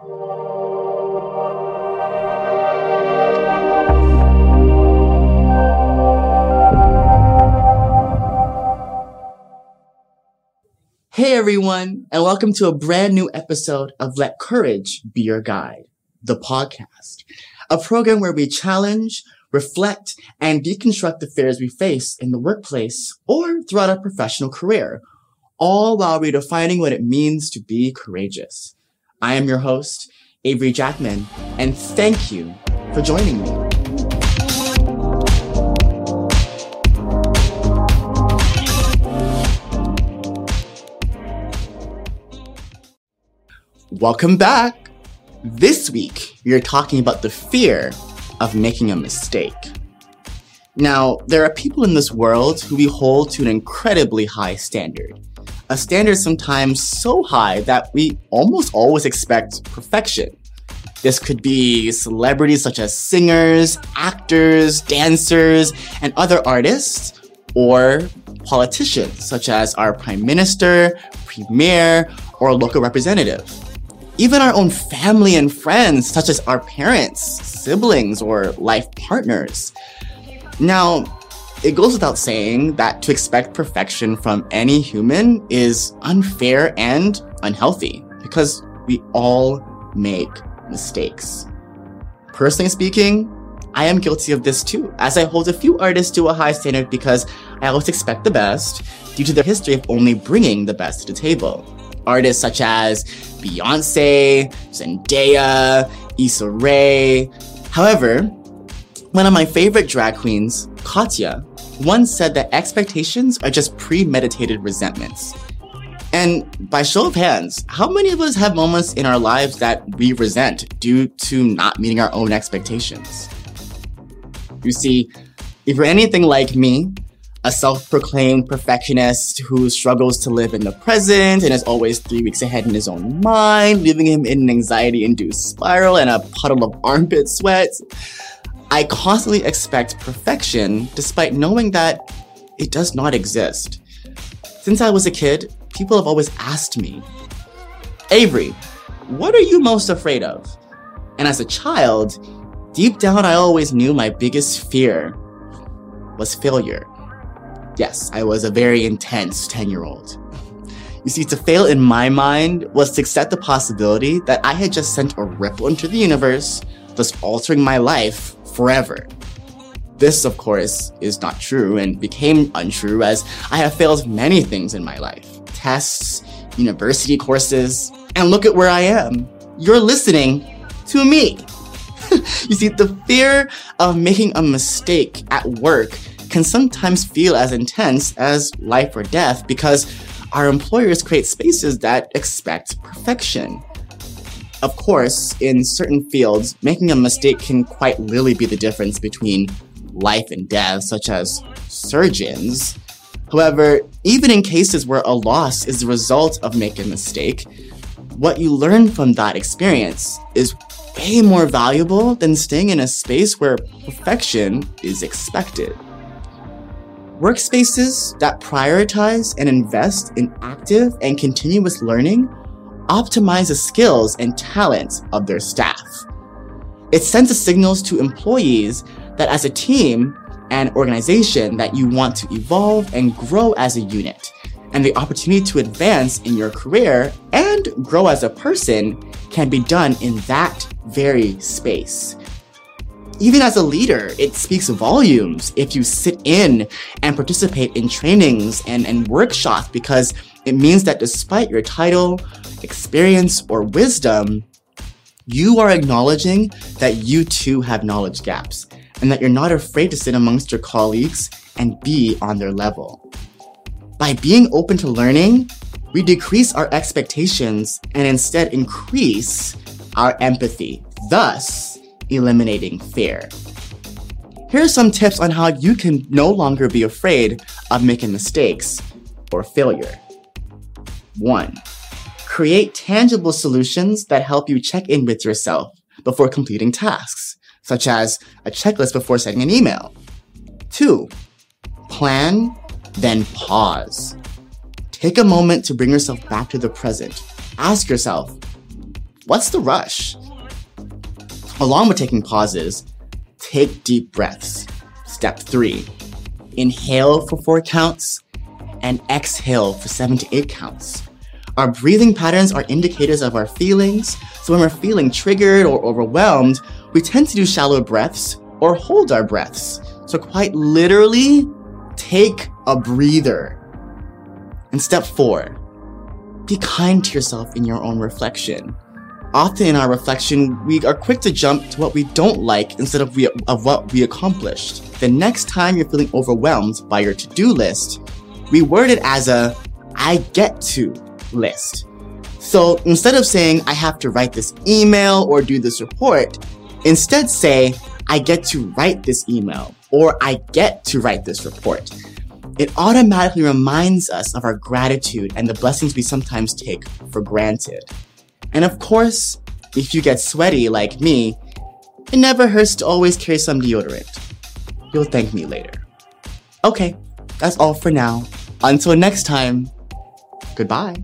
Hey everyone, and welcome to a brand new episode of Let Courage Be Your Guide, the podcast, a program where we challenge, reflect, and deconstruct the fears we face in the workplace or throughout our professional career, all while redefining what it means to be courageous. I am your host, Avery Jackman, and thank you for joining me. Welcome back. This week, we are talking about the fear of making a mistake. Now, there are people in this world who we hold to an incredibly high standard. A standard sometimes so high that we almost always expect perfection. This could be celebrities such as singers, actors, dancers, and other artists, or politicians such as our prime minister, premier, or local representative even our own family and friends, such as our parents, siblings, or life partners. Now, it goes without saying that to expect perfection from any human is unfair and unhealthy because we all make mistakes. Personally speaking, I am guilty of this too, as I hold a few artists to a high standard because I always expect the best due to their history of only bringing the best to the table artists such as Beyonce, Zendaya, Issa Rae. However, one of my favorite drag queens, Katya, once said that expectations are just premeditated resentments. And by show of hands, how many of us have moments in our lives that we resent due to not meeting our own expectations? You see, if you're anything like me, a self-proclaimed perfectionist who struggles to live in the present and is always three weeks ahead in his own mind, leaving him in an anxiety-induced spiral and a puddle of armpit sweat. I constantly expect perfection despite knowing that it does not exist. Since I was a kid, people have always asked me, Avery, what are you most afraid of? And as a child, deep down I always knew my biggest fear was failure. Yes, I was a very intense 10 year old. You see, to fail in my mind was to accept the possibility that I had just sent a ripple into the universe, thus altering my life forever. This, of course, is not true and became untrue as I have failed many things in my life tests, university courses, and look at where I am. You're listening to me. you see, the fear of making a mistake at work can sometimes feel as intense as life or death because our employers create spaces that expect perfection. Of course, in certain fields, making a mistake can quite literally be the difference between life and death, such as surgeons. However, even in cases where a loss is the result of making a mistake, what you learn from that experience is way more valuable than staying in a space where perfection is expected. Workspaces that prioritize and invest in active and continuous learning optimize the skills and talents of their staff. It sends a signals to employees that as a team and organization that you want to evolve and grow as a unit. And the opportunity to advance in your career and grow as a person can be done in that very space even as a leader, it speaks volumes if you sit in and participate in trainings and, and workshops because it means that despite your title, experience, or wisdom, you are acknowledging that you too have knowledge gaps and that you're not afraid to sit amongst your colleagues and be on their level. By being open to learning, we decrease our expectations and instead increase our empathy, thus eliminating fear. Here are some tips on how you can no longer be afraid of making mistakes or failure. 1. Create tangible solutions that help you check in with yourself before completing tasks, such as a checklist before sending an email. 2. Plan, then pause. Take a moment to bring yourself back to the present. Ask yourself, what's the rush? Along with taking pauses, take deep breaths. Step three, inhale for four counts and exhale for seven to eight counts. Our breathing patterns are indicators of our feelings, so when we're feeling triggered or overwhelmed, we tend to do shallow breaths or hold our breaths. So, quite literally, take a breather. And step four, be kind to yourself in your own reflection. Often in our reflection, we are quick to jump to what we don't like instead of, we, of what we accomplished. The next time you're feeling overwhelmed by your to do list, reword it as a I get to list. So instead of saying, I have to write this email or do this report, instead say, I get to write this email or I get to write this report. It automatically reminds us of our gratitude and the blessings we sometimes take for granted. And of course, if you get sweaty like me, it never hurts to always carry some deodorant. You'll thank me later. Okay, that's all for now. Until next time, goodbye.